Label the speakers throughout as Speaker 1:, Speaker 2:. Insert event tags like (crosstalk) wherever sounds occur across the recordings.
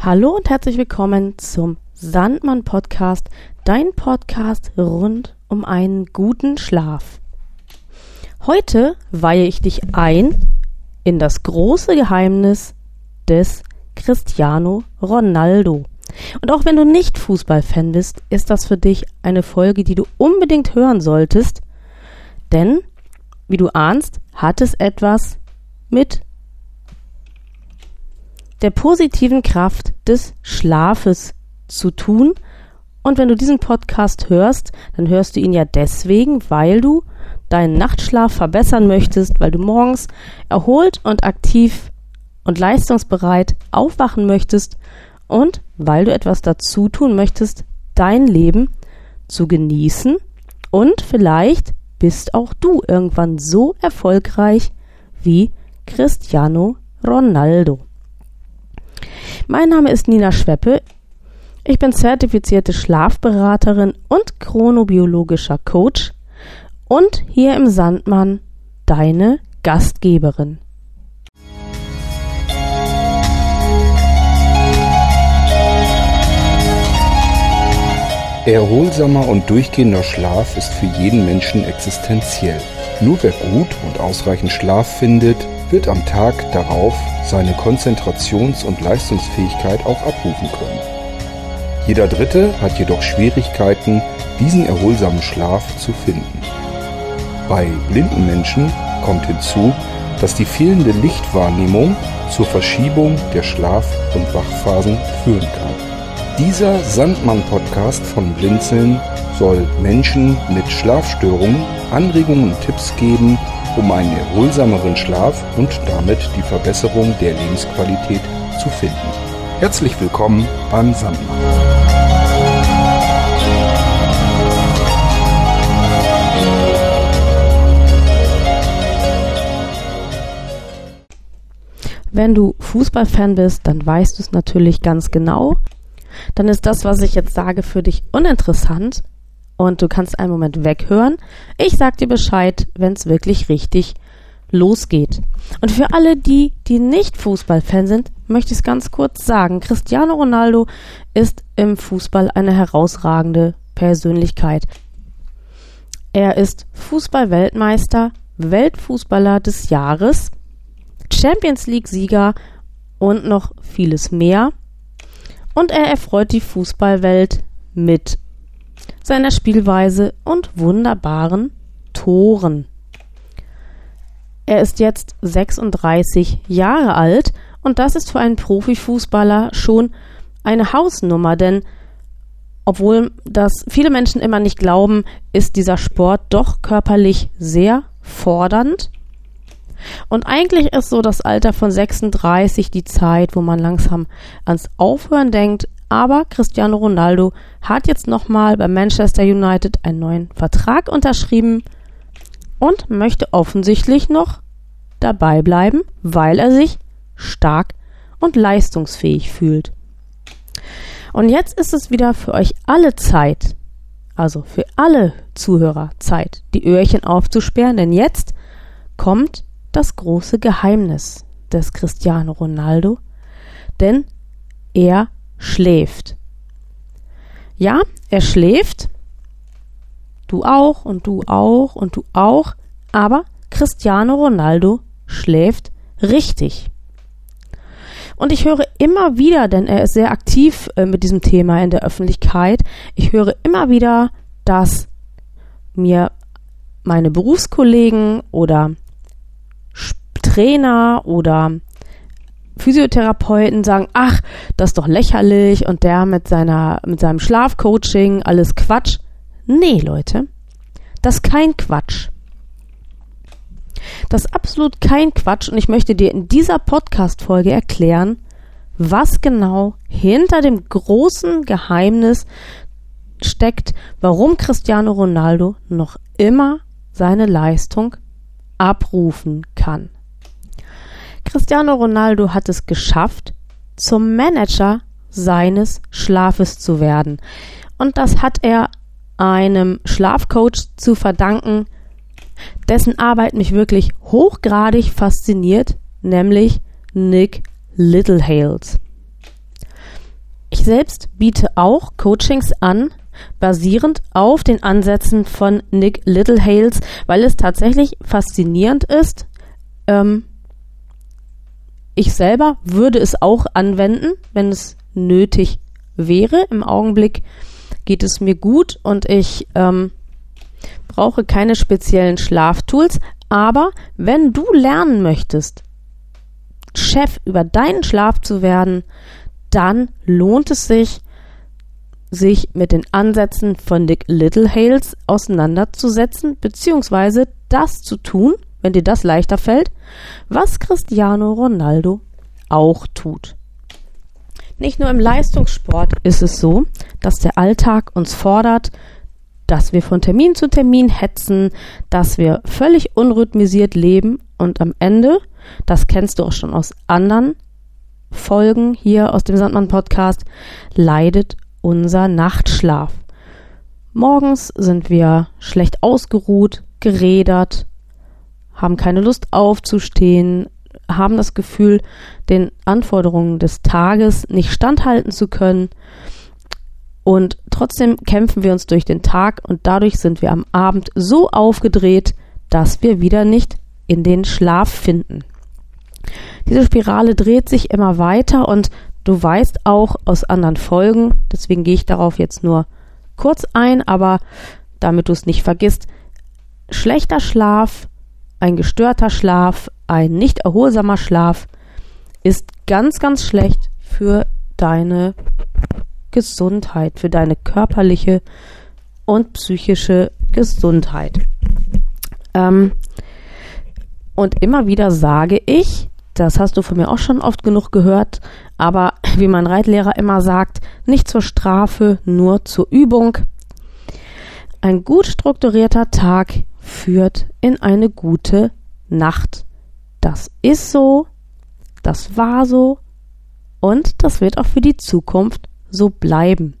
Speaker 1: Hallo und herzlich willkommen zum Sandmann Podcast, dein Podcast rund um einen guten Schlaf. Heute weihe ich dich ein in das große Geheimnis des Cristiano Ronaldo. Und auch wenn du nicht Fußballfan bist, ist das für dich eine Folge, die du unbedingt hören solltest, denn, wie du ahnst, hat es etwas mit der positiven Kraft des Schlafes zu tun. Und wenn du diesen Podcast hörst, dann hörst du ihn ja deswegen, weil du deinen Nachtschlaf verbessern möchtest, weil du morgens erholt und aktiv und leistungsbereit aufwachen möchtest und weil du etwas dazu tun möchtest, dein Leben zu genießen und vielleicht bist auch du irgendwann so erfolgreich wie Cristiano Ronaldo. Mein Name ist Nina Schweppe. Ich bin zertifizierte Schlafberaterin und chronobiologischer Coach und hier im Sandmann deine Gastgeberin.
Speaker 2: Erholsamer und durchgehender Schlaf ist für jeden Menschen existenziell. Nur wer gut und ausreichend Schlaf findet, wird am Tag darauf seine Konzentrations- und Leistungsfähigkeit auch abrufen können. Jeder Dritte hat jedoch Schwierigkeiten, diesen erholsamen Schlaf zu finden. Bei blinden Menschen kommt hinzu, dass die fehlende Lichtwahrnehmung zur Verschiebung der Schlaf- und Wachphasen führen kann. Dieser Sandmann-Podcast von Blinzeln soll Menschen mit Schlafstörungen Anregungen und Tipps geben, um einen erholsameren Schlaf und damit die Verbesserung der Lebensqualität zu finden. Herzlich willkommen beim Sandmann.
Speaker 1: Wenn du Fußballfan bist, dann weißt du es natürlich ganz genau. Dann ist das, was ich jetzt sage, für dich uninteressant und du kannst einen Moment weghören. Ich sag dir Bescheid, wenn es wirklich richtig losgeht. Und für alle die, die nicht Fußballfan sind, möchte ich es ganz kurz sagen. Cristiano Ronaldo ist im Fußball eine herausragende Persönlichkeit. Er ist Fußball-Weltmeister, Weltfußballer des Jahres, Champions League-Sieger und noch vieles mehr. Und er erfreut die Fußballwelt mit seiner Spielweise und wunderbaren Toren. Er ist jetzt 36 Jahre alt und das ist für einen Profifußballer schon eine Hausnummer, denn obwohl das viele Menschen immer nicht glauben, ist dieser Sport doch körperlich sehr fordernd. Und eigentlich ist so das Alter von 36 die Zeit, wo man langsam ans Aufhören denkt, aber Cristiano Ronaldo hat jetzt nochmal bei Manchester United einen neuen Vertrag unterschrieben und möchte offensichtlich noch dabei bleiben, weil er sich stark und leistungsfähig fühlt. Und jetzt ist es wieder für euch alle Zeit, also für alle Zuhörer Zeit, die Öhrchen aufzusperren, denn jetzt kommt das große Geheimnis des Cristiano Ronaldo, denn er schläft. Ja, er schläft. Du auch und du auch und du auch. Aber Cristiano Ronaldo schläft richtig. Und ich höre immer wieder, denn er ist sehr aktiv äh, mit diesem Thema in der Öffentlichkeit, ich höre immer wieder, dass mir meine Berufskollegen oder Trainer oder Physiotherapeuten sagen, ach, das ist doch lächerlich und der mit seiner, mit seinem Schlafcoaching, alles Quatsch. Nee, Leute, das ist kein Quatsch. Das ist absolut kein Quatsch und ich möchte dir in dieser Podcast-Folge erklären, was genau hinter dem großen Geheimnis steckt, warum Cristiano Ronaldo noch immer seine Leistung abrufen kann. Cristiano Ronaldo hat es geschafft, zum Manager seines Schlafes zu werden. Und das hat er einem Schlafcoach zu verdanken, dessen Arbeit mich wirklich hochgradig fasziniert, nämlich Nick Littlehales. selbst biete auch Coachings an, basierend auf den Ansätzen von Nick Littlehales, weil es tatsächlich faszinierend ist. Ähm, ich selber würde es auch anwenden, wenn es nötig wäre. Im Augenblick geht es mir gut und ich ähm, brauche keine speziellen Schlaftools. Aber wenn du lernen möchtest, Chef über deinen Schlaf zu werden, dann lohnt es sich, sich mit den Ansätzen von Dick Littlehales auseinanderzusetzen, beziehungsweise das zu tun, wenn dir das leichter fällt, was Cristiano Ronaldo auch tut. Nicht nur im Leistungssport ist es so, dass der Alltag uns fordert, dass wir von Termin zu Termin hetzen, dass wir völlig unrhythmisiert leben und am Ende, das kennst du auch schon aus anderen Folgen hier aus dem Sandmann Podcast, leidet unser Nachtschlaf. Morgens sind wir schlecht ausgeruht, gerädert, haben keine Lust aufzustehen, haben das Gefühl, den Anforderungen des Tages nicht standhalten zu können. Und trotzdem kämpfen wir uns durch den Tag und dadurch sind wir am Abend so aufgedreht, dass wir wieder nicht in den Schlaf finden. Diese Spirale dreht sich immer weiter und du weißt auch aus anderen Folgen, deswegen gehe ich darauf jetzt nur kurz ein, aber damit du es nicht vergisst, schlechter Schlaf, ein gestörter Schlaf, ein nicht erholsamer Schlaf ist ganz, ganz schlecht für deine Gesundheit, für deine körperliche und psychische Gesundheit. Ähm, und immer wieder sage ich, das hast du von mir auch schon oft genug gehört, aber (laughs) wie mein Reitlehrer immer sagt, nicht zur Strafe, nur zur Übung. Ein gut strukturierter Tag führt in eine gute Nacht. Das ist so, das war so und das wird auch für die Zukunft so bleiben.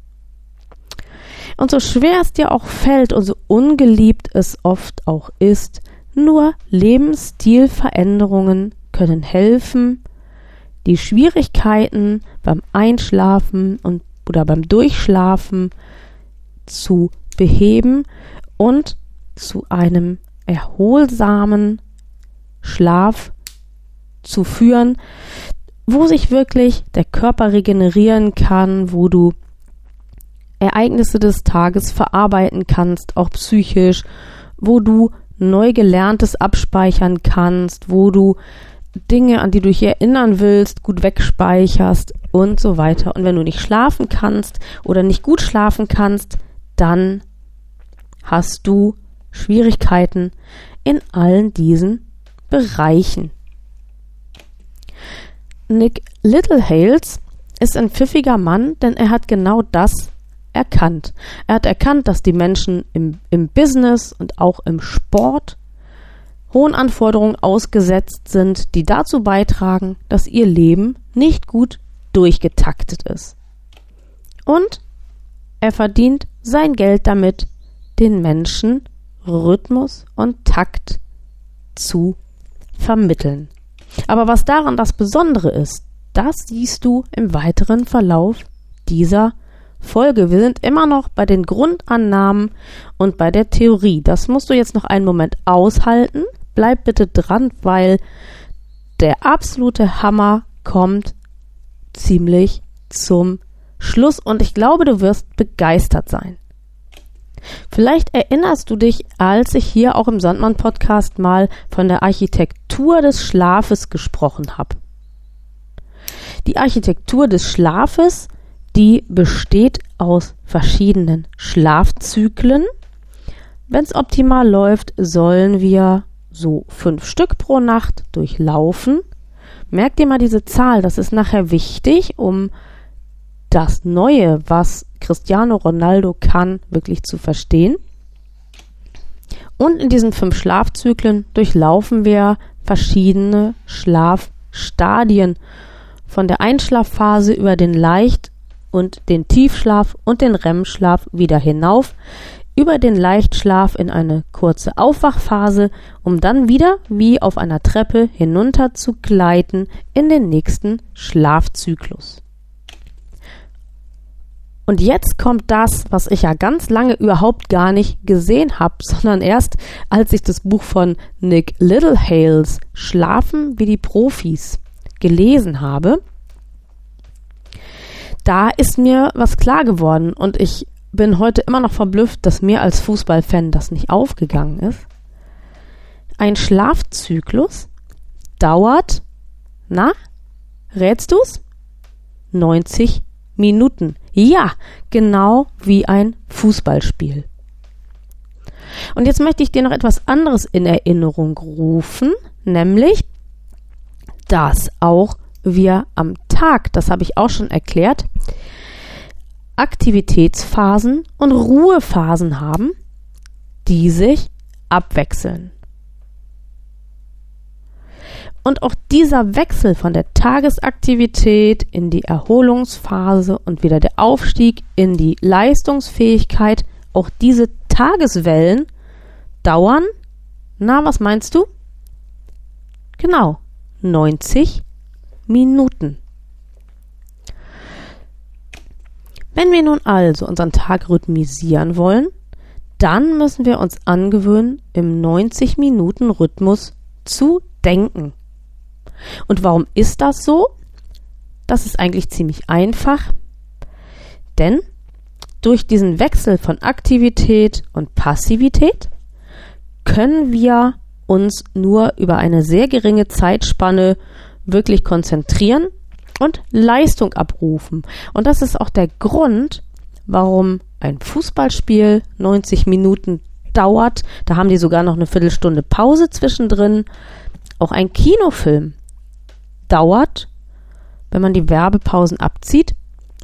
Speaker 1: Und so schwer es dir auch fällt und so ungeliebt es oft auch ist, nur Lebensstilveränderungen können helfen, die Schwierigkeiten beim Einschlafen und oder beim Durchschlafen zu beheben und zu einem erholsamen Schlaf zu führen, wo sich wirklich der Körper regenerieren kann, wo du Ereignisse des Tages verarbeiten kannst, auch psychisch, wo du neu gelerntes abspeichern kannst, wo du Dinge, an die du dich erinnern willst, gut wegspeicherst und so weiter. Und wenn du nicht schlafen kannst oder nicht gut schlafen kannst, dann hast du Schwierigkeiten in allen diesen Bereichen. Nick Littlehales ist ein pfiffiger Mann, denn er hat genau das erkannt. Er hat erkannt, dass die Menschen im, im Business und auch im Sport hohen Anforderungen ausgesetzt sind, die dazu beitragen, dass ihr Leben nicht gut durchgetaktet ist. Und er verdient sein Geld damit, den Menschen Rhythmus und Takt zu vermitteln. Aber was daran das Besondere ist, das siehst du im weiteren Verlauf dieser Folge. Wir sind immer noch bei den Grundannahmen und bei der Theorie. Das musst du jetzt noch einen Moment aushalten. Bleib bitte dran, weil der absolute Hammer kommt ziemlich zum Schluss und ich glaube, du wirst begeistert sein. Vielleicht erinnerst du dich, als ich hier auch im Sandmann-Podcast mal von der Architektur des Schlafes gesprochen habe. Die Architektur des Schlafes, die besteht aus verschiedenen Schlafzyklen. Wenn es optimal läuft, sollen wir so fünf Stück pro Nacht durchlaufen. Merk dir mal diese Zahl, das ist nachher wichtig, um das Neue, was Cristiano Ronaldo kann, wirklich zu verstehen. Und in diesen fünf Schlafzyklen durchlaufen wir verschiedene Schlafstadien. Von der Einschlafphase über den Leicht- und den Tiefschlaf und den REM-Schlaf wieder hinauf, über den Leichtschlaf in eine kurze Aufwachphase, um dann wieder wie auf einer Treppe hinunter zu gleiten in den nächsten Schlafzyklus. Und jetzt kommt das, was ich ja ganz lange überhaupt gar nicht gesehen habe, (laughs) sondern erst als ich das Buch von Nick Littlehales Schlafen wie die Profis gelesen habe. Da ist mir was klar geworden und ich bin heute immer noch verblüfft, dass mir als Fußballfan das nicht aufgegangen ist. Ein Schlafzyklus dauert, na, rätst du's? 90 Minuten. Ja, genau wie ein Fußballspiel. Und jetzt möchte ich dir noch etwas anderes in Erinnerung rufen, nämlich, dass auch wir am Tag, das habe ich auch schon erklärt, Aktivitätsphasen und Ruhephasen haben, die sich abwechseln. Und auch dieser Wechsel von der Tagesaktivität in die Erholungsphase und wieder der Aufstieg in die Leistungsfähigkeit, auch diese Tageswellen dauern, na, was meinst du? Genau, 90 Minuten. Wenn wir nun also unseren Tag rhythmisieren wollen, dann müssen wir uns angewöhnen, im 90-Minuten-Rhythmus zu denken. Und warum ist das so? Das ist eigentlich ziemlich einfach, denn durch diesen Wechsel von Aktivität und Passivität können wir uns nur über eine sehr geringe Zeitspanne wirklich konzentrieren und Leistung abrufen. Und das ist auch der Grund, warum ein Fußballspiel 90 Minuten dauert. Da haben die sogar noch eine Viertelstunde Pause zwischendrin. Auch ein Kinofilm dauert, wenn man die Werbepausen abzieht,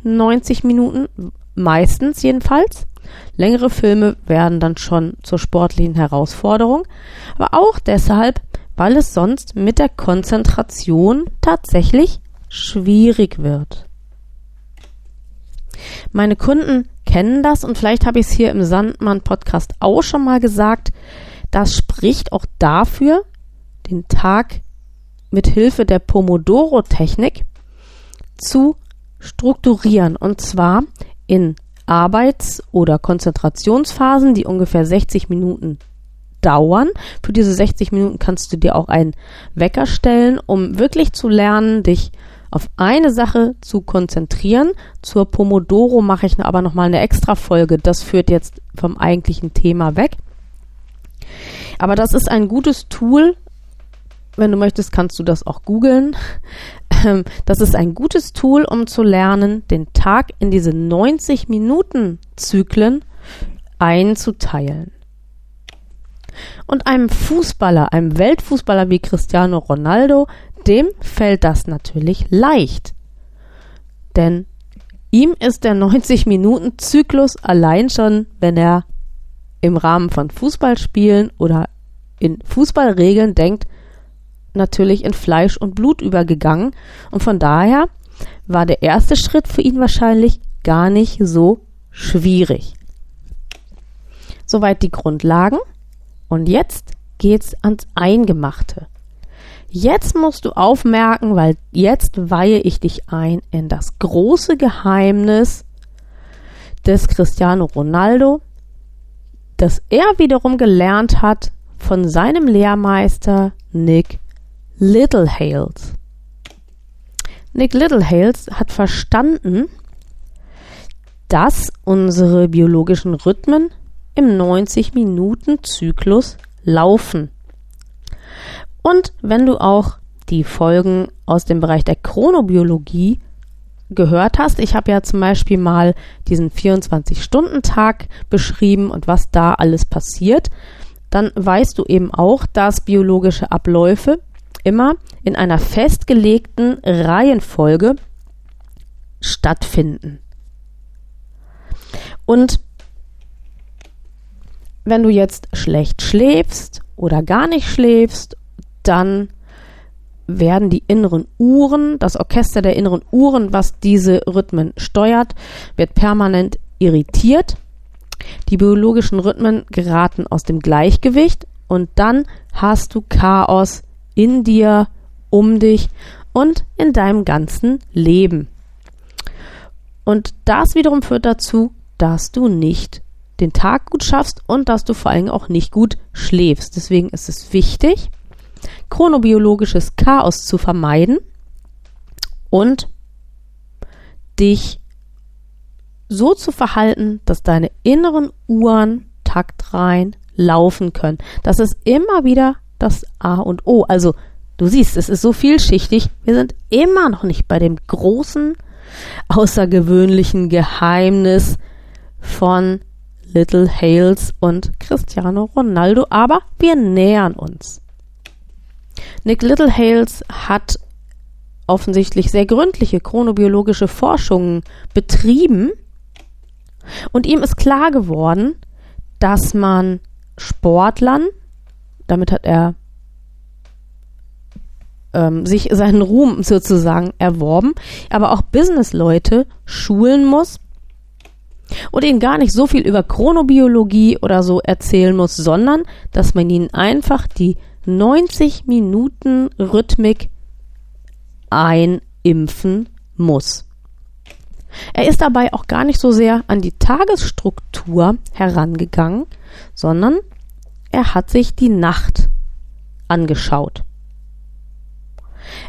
Speaker 1: 90 Minuten, meistens jedenfalls. Längere Filme werden dann schon zur sportlichen Herausforderung, aber auch deshalb, weil es sonst mit der Konzentration tatsächlich schwierig wird. Meine Kunden kennen das und vielleicht habe ich es hier im Sandmann Podcast auch schon mal gesagt. Das spricht auch dafür, den Tag mit Hilfe der Pomodoro-Technik zu strukturieren und zwar in Arbeits- oder Konzentrationsphasen, die ungefähr 60 Minuten dauern. Für diese 60 Minuten kannst du dir auch einen Wecker stellen, um wirklich zu lernen, dich auf eine Sache zu konzentrieren. Zur Pomodoro mache ich aber nochmal eine extra Folge. Das führt jetzt vom eigentlichen Thema weg. Aber das ist ein gutes Tool, wenn du möchtest, kannst du das auch googeln. (laughs) Ähm, das ist ein gutes Tool, um zu lernen, den Tag in diese 90 Minuten Zyklen einzuteilen. Und einem Fußballer, einem Weltfußballer wie Cristiano Ronaldo, dem fällt das natürlich leicht. Denn ihm ist der 90 Minuten Zyklus allein schon, wenn er im Rahmen von Fußballspielen oder in Fußballregeln denkt, natürlich in Fleisch und Blut übergegangen und von daher war der erste Schritt für ihn wahrscheinlich gar nicht so schwierig. Soweit die Grundlagen. Und jetzt geht's ans Eingemachte. Jetzt musst du aufmerken, weil jetzt weihe ich dich ein in das große Geheimnis des Cristiano Ronaldo, das er wiederum gelernt hat von seinem Lehrmeister Nick Littlehales. Nick Littlehales hat verstanden, dass unsere biologischen Rhythmen im 90-Minuten-Zyklus laufen. Und wenn du auch die Folgen aus dem Bereich der Chronobiologie gehört hast, ich habe ja zum Beispiel mal diesen 24-Stunden-Tag beschrieben und was da alles passiert, dann weißt du eben auch, dass biologische Abläufe immer in einer festgelegten Reihenfolge stattfinden. Und wenn du jetzt schlecht schläfst oder gar nicht schläfst, dann werden die inneren Uhren, das Orchester der inneren Uhren, was diese Rhythmen steuert, wird permanent irritiert. Die biologischen Rhythmen geraten aus dem Gleichgewicht und dann hast du Chaos in dir, um dich und in deinem ganzen Leben. Und das wiederum führt dazu, dass du nicht den Tag gut schaffst und dass du vor allem auch nicht gut schläfst. Deswegen ist es wichtig, chronobiologisches Chaos zu vermeiden und dich so zu verhalten, dass deine inneren Uhren taktrein laufen können. Das ist immer wieder das A und O. Also du siehst, es ist so vielschichtig. Wir sind immer noch nicht bei dem großen, außergewöhnlichen Geheimnis von Little Hales und Cristiano Ronaldo, aber wir nähern uns. Nick Little Hales hat offensichtlich sehr gründliche chronobiologische Forschungen betrieben und ihm ist klar geworden, dass man Sportlern, damit hat er ähm, sich seinen Ruhm (laughs) sozusagen erworben, aber auch Businessleute schulen muss, und ihnen gar nicht so viel über Chronobiologie oder so erzählen muss, sondern dass man ihnen einfach die 90 Minuten Rhythmik einimpfen muss. Er ist dabei auch gar nicht so sehr an die Tagesstruktur herangegangen, sondern er hat sich die Nacht angeschaut.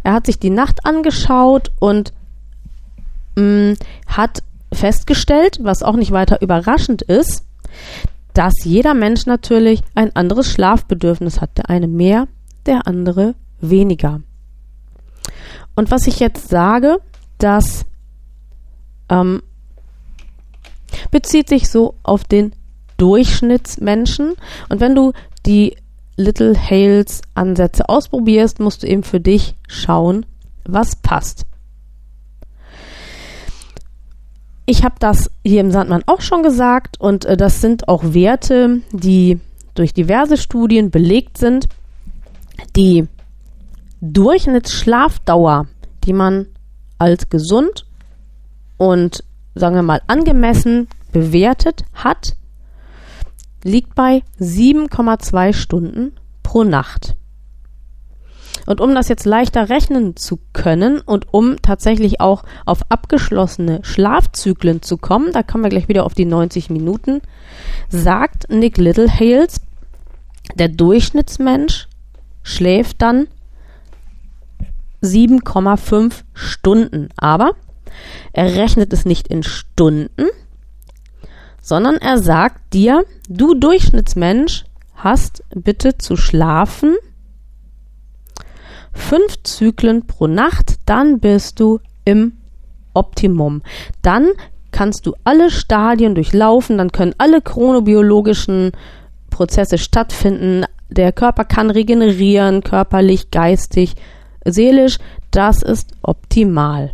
Speaker 1: Er hat sich die Nacht angeschaut und mh, mm, hat festgestellt, was auch nicht weiter überraschend ist, dass jeder Mensch natürlich ein anderes Schlafbedürfnis hat. Der eine mehr, der andere weniger. Und was ich jetzt sage, das ähm, bezieht sich so auf den Durchschnittsmenschen. Und wenn du die Little Hales Ansätze ausprobierst, musst du eben für dich schauen, was passt. Ich habe das hier im Sandmann auch schon gesagt und äh, das sind auch Werte, die durch diverse Studien belegt sind. Die Durchschnittsschlafdauer, die man als gesund und sagen wir mal angemessen bewertet hat, liegt bei 7,2 Stunden pro Nacht. Und um das jetzt leichter rechnen zu können und um tatsächlich auch auf abgeschlossene Schlafzyklen zu kommen, da kommen wir gleich wieder auf die 90 Minuten, sagt Nick Littlehales, der Durchschnittsmensch schläft dann 7,5 Stunden. Aber er rechnet es nicht in Stunden, sondern er sagt dir, du Durchschnittsmensch hast bitte zu schlafen fünf Zyklen pro Nacht, dann bist du im Optimum. Dann kannst du alle Stadien durchlaufen, dann können alle chronobiologischen Prozesse stattfinden. Der Körper kann regenerieren, körperlich, geistig, seelisch. Das ist optimal.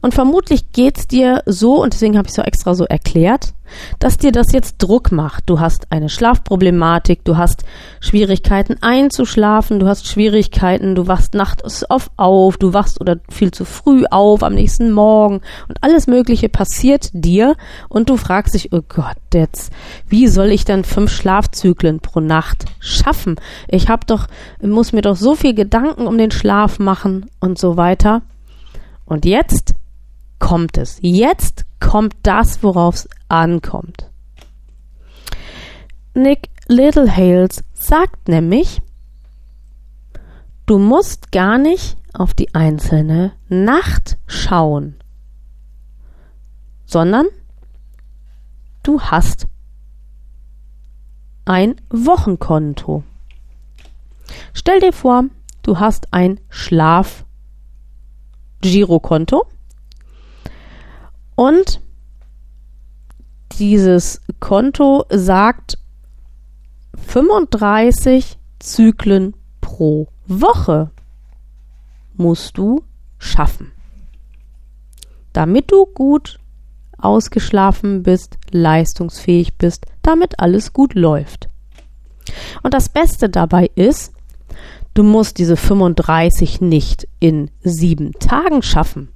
Speaker 1: Und vermutlich geht es dir so, und deswegen habe ich es so extra so erklärt, dass dir das jetzt Druck macht. Du hast eine Schlafproblematik, du hast Schwierigkeiten einzuschlafen, du hast Schwierigkeiten, du wachst nachts oft auf, du wachst oder viel zu früh auf am nächsten Morgen und alles Mögliche passiert dir und du fragst dich, oh Gott, jetzt, wie soll ich denn fünf Schlafzyklen pro Nacht schaffen? Ich habe doch, muss mir doch so viel Gedanken um den Schlaf machen und so weiter. Und jetzt kommt es. Jetzt kommt das, worauf es ankommt. Nick Littlehales sagt nämlich, du musst gar nicht auf die einzelne Nacht schauen, sondern du hast ein Wochenkonto. Stell dir vor, du hast ein Schlaf Girokonto. Und dieses Konto sagt 35 Zyklen pro Woche musst du schaffen. Damit du gut ausgeschlafen bist, leistungsfähig bist, damit alles gut läuft. Und das Beste dabei ist, Du musst diese 35 nicht in sieben Tagen schaffen.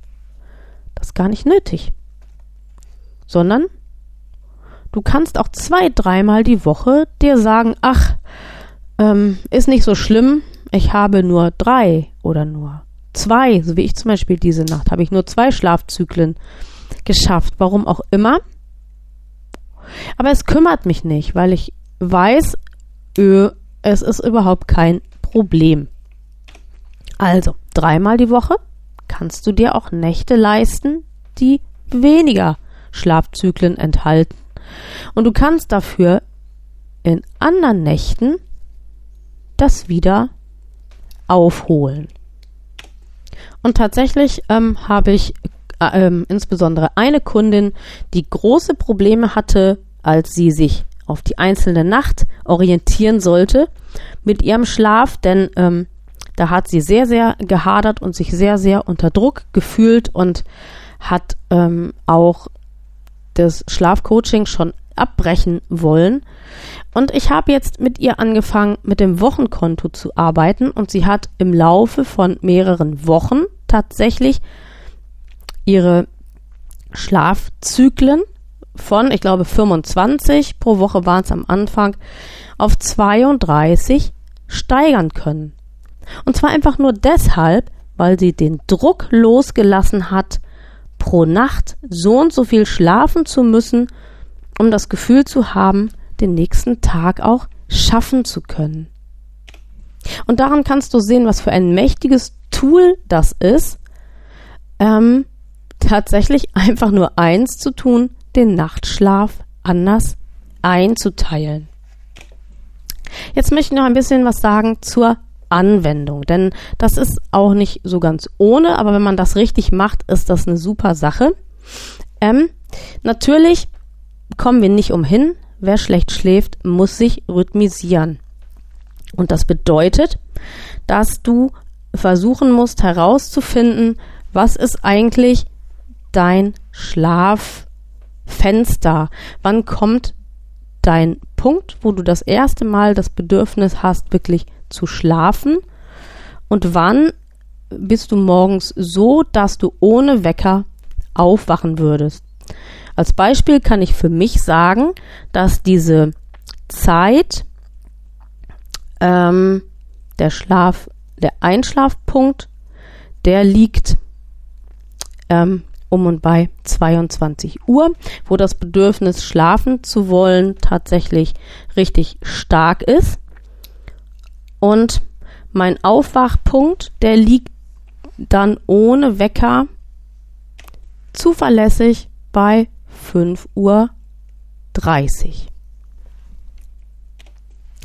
Speaker 1: Das ist gar nicht nötig. Sondern du kannst auch zwei, dreimal die Woche dir sagen, ach, ähm, ist nicht so schlimm, ich habe nur drei oder nur zwei, so wie ich zum Beispiel diese Nacht, habe ich nur zwei Schlafzyklen geschafft. Warum auch immer. Aber es kümmert mich nicht, weil ich weiß, es ist überhaupt kein Problem. Also, dreimal die Woche kannst du dir auch Nächte leisten, die weniger Schlafzyklen enthalten. Und du kannst dafür in anderen Nächten das wieder aufholen. Und tatsächlich ähm, habe ich äh, ähm, insbesondere eine Kundin, die große Probleme hatte, als sie sich auf die einzelne Nacht orientieren sollte mit ihrem Schlaf, denn ähm, da hat sie sehr, sehr gehadert und sich sehr, sehr unter Druck gefühlt und hat ähm, auch das Schlafcoaching schon abbrechen wollen. Und ich habe jetzt mit ihr angefangen, mit dem Wochenkonto zu arbeiten und sie hat im Laufe von mehreren Wochen tatsächlich ihre Schlafzyklen von, ich glaube, 25 pro Woche waren es am Anfang, auf 32 steigern können. Und zwar einfach nur deshalb, weil sie den Druck losgelassen hat, pro Nacht so und so viel schlafen zu müssen, um das Gefühl zu haben, den nächsten Tag auch schaffen zu können. Und daran kannst du sehen, was für ein mächtiges Tool das ist, ähm, tatsächlich (laughs) einfach nur eins zu tun, den Nachtschlaf anders einzuteilen. Jetzt möchte ich noch ein bisschen was sagen zur Anwendung, denn das ist auch nicht so ganz ohne, aber wenn man das richtig macht, ist das eine super Sache. Ähm, natürlich kommen wir nicht umhin, wer schlecht schläft, muss sich rhythmisieren. Und das bedeutet, dass du versuchen musst herauszufinden, was ist eigentlich dein Schlaffenster? Wann kommt dein Punkt, wo du das erste Mal das Bedürfnis hast, wirklich zu schlafen? Und wann bist du morgens so, dass du ohne Wecker aufwachen würdest? Als Beispiel kann ich für mich sagen, dass diese Zeit ähm, der Schlaf, der Einschlafpunkt, der liegt ähm, um und bei 22 Uhr, wo das Bedürfnis schlafen zu wollen tatsächlich richtig stark ist. Und mein Aufwachpunkt, der liegt dann ohne Wecker zuverlässig bei 5.30 Uhr.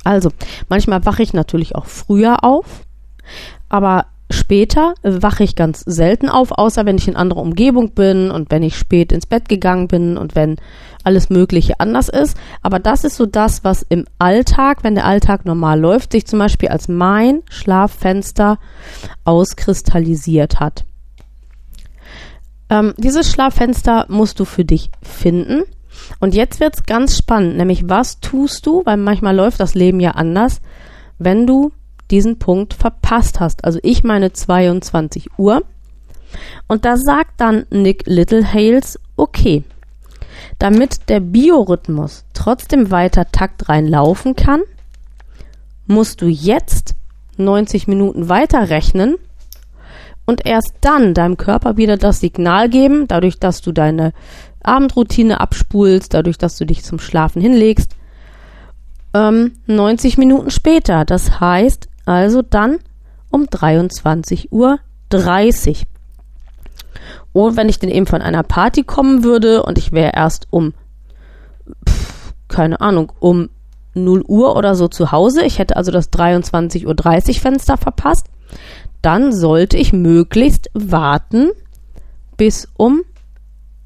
Speaker 1: Also, manchmal wache ich natürlich auch früher auf, aber später wache ich ganz selten auf, außer wenn ich in anderer Umgebung bin und wenn ich spät ins Bett gegangen bin und wenn alles Mögliche anders ist. Aber das ist so das, was im Alltag, wenn der Alltag normal läuft, sich zum Beispiel als mein Schlaffenster auskristallisiert hat. Ähm, dieses Schlaffenster musst du für dich finden. Und jetzt wird es ganz spannend, nämlich was tust du, weil manchmal läuft das Leben ja anders, wenn du diesen Punkt verpasst hast. Also ich meine 22 Uhr. Und da sagt dann Nick Littlehales, okay, damit der Biorhythmus trotzdem weiter taktrein laufen kann, musst du jetzt 90 Minuten weiter rechnen und erst dann deinem Körper wieder das Signal geben, dadurch, dass du deine Abendroutine abspulst, dadurch, dass du dich zum Schlafen hinlegst, ähm, 90 Minuten später. Das heißt, also dann um 23.30 Uhr. Und wenn ich denn eben von einer Party kommen würde und ich wäre erst um, pf, keine Ahnung, um 0 Uhr oder so zu Hause, ich hätte also das 23.30 Uhr Fenster verpasst, dann sollte ich möglichst warten bis um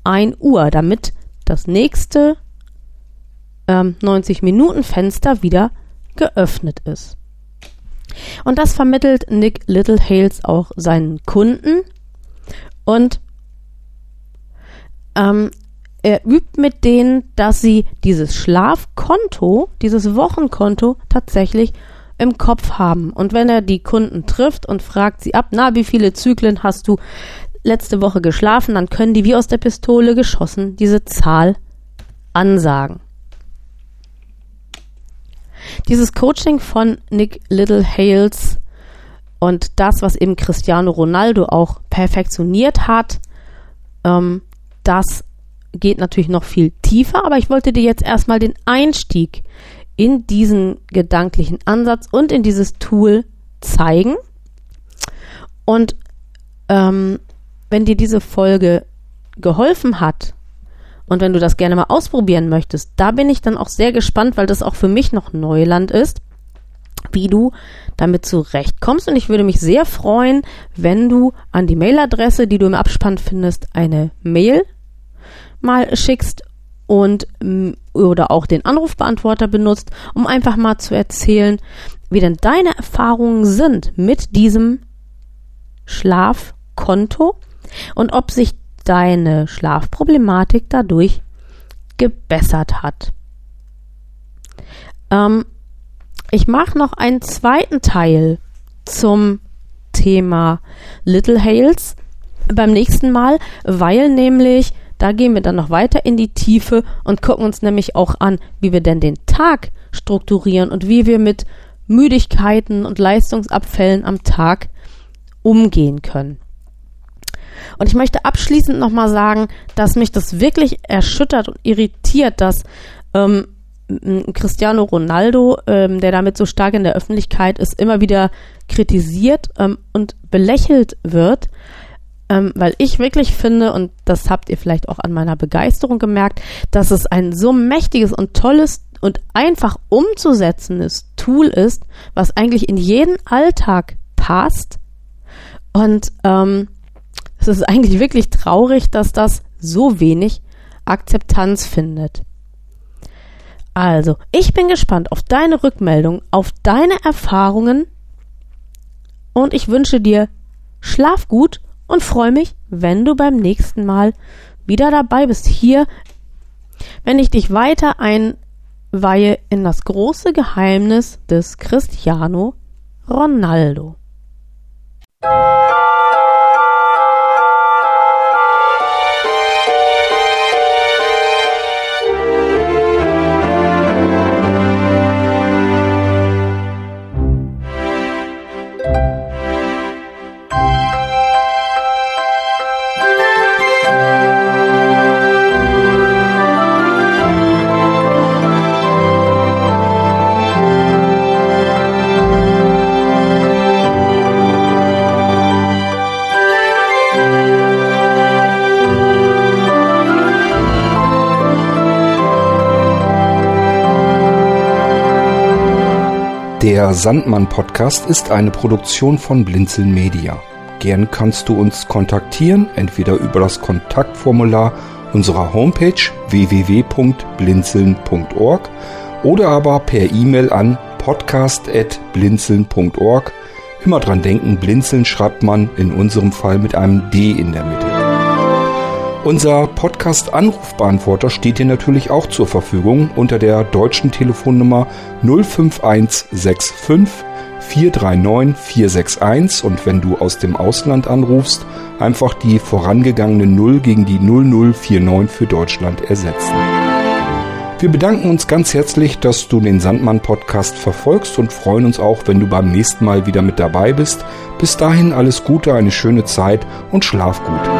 Speaker 1: 1 Uhr, damit das nächste ähm, 90 Minuten Fenster wieder geöffnet ist. Und das vermittelt Nick Littlehales auch seinen Kunden. Und ähm, er übt mit denen, dass sie dieses Schlafkonto, dieses Wochenkonto tatsächlich im Kopf haben. Und wenn er die Kunden trifft und fragt sie ab, na, wie viele Zyklen hast du letzte Woche geschlafen, dann können die wie aus der Pistole geschossen diese Zahl ansagen. Dieses Coaching von Nick Little Hales und das, was eben Cristiano Ronaldo auch perfektioniert hat, ähm, das geht natürlich noch viel tiefer, aber ich wollte dir jetzt erstmal den Einstieg in diesen gedanklichen Ansatz und in dieses Tool zeigen. Und ähm, wenn dir diese Folge geholfen hat und wenn du das gerne mal ausprobieren möchtest, da bin ich dann auch sehr gespannt, weil das auch für mich noch Neuland ist, wie du damit zurechtkommst. Und ich würde mich sehr freuen, wenn du an die Mailadresse, die du im Abspann findest, eine Mail mal schickst und mm, oder auch den Anrufbeantworter benutzt, um einfach mal zu erzählen, wie denn deine Erfahrungen sind mit diesem Schlafkonto und ob sich deine Schlafproblematik dadurch gebessert hat. Ähm, ich mache noch einen zweiten Teil zum Thema Little Hales beim nächsten Mal, weil nämlich da gehen wir dann noch weiter in die Tiefe und gucken uns nämlich auch an, wie wir denn den Tag strukturieren und wie wir mit Müdigkeiten und Leistungsabfällen am Tag umgehen können. Und ich möchte abschließend nochmal sagen, dass mich das wirklich erschüttert und irritiert, dass ähm, Cristiano Ronaldo, ähm, der damit so stark in der Öffentlichkeit ist, immer wieder kritisiert ähm, und belächelt wird, ähm, weil ich wirklich finde, und das habt ihr vielleicht auch an meiner Begeisterung gemerkt, dass es ein so mächtiges und tolles und einfach umzusetzendes Tool ist, was eigentlich in jeden Alltag passt. Und ähm, es ist eigentlich wirklich traurig, dass das so wenig Akzeptanz findet. Also, ich bin gespannt auf deine Rückmeldung, auf deine Erfahrungen und ich wünsche dir Schlaf gut und freue mich, wenn du beim nächsten Mal wieder dabei bist hier, wenn ich dich weiter einweihe in das große Geheimnis des Cristiano Ronaldo.
Speaker 2: Der Sandmann Podcast ist eine Produktion von Blinzeln Media. Gern kannst du uns kontaktieren, entweder über das Kontaktformular unserer Homepage www.blinzeln.org oder aber per E-Mail an podcast.blinzeln.org. Immer dran denken, Blinzeln schreibt man in unserem Fall mit einem D in der Mitte. Unser Podcast-Anrufbeantworter steht dir natürlich auch zur Verfügung unter der deutschen Telefonnummer 05165 439 461 und wenn du aus dem Ausland anrufst, einfach die vorangegangene 0 gegen die 0049 für Deutschland ersetzen. Wir bedanken uns ganz herzlich, dass du den Sandmann Podcast verfolgst und freuen uns auch, wenn du beim nächsten Mal wieder mit dabei bist. Bis dahin alles Gute, eine schöne Zeit und schlaf gut.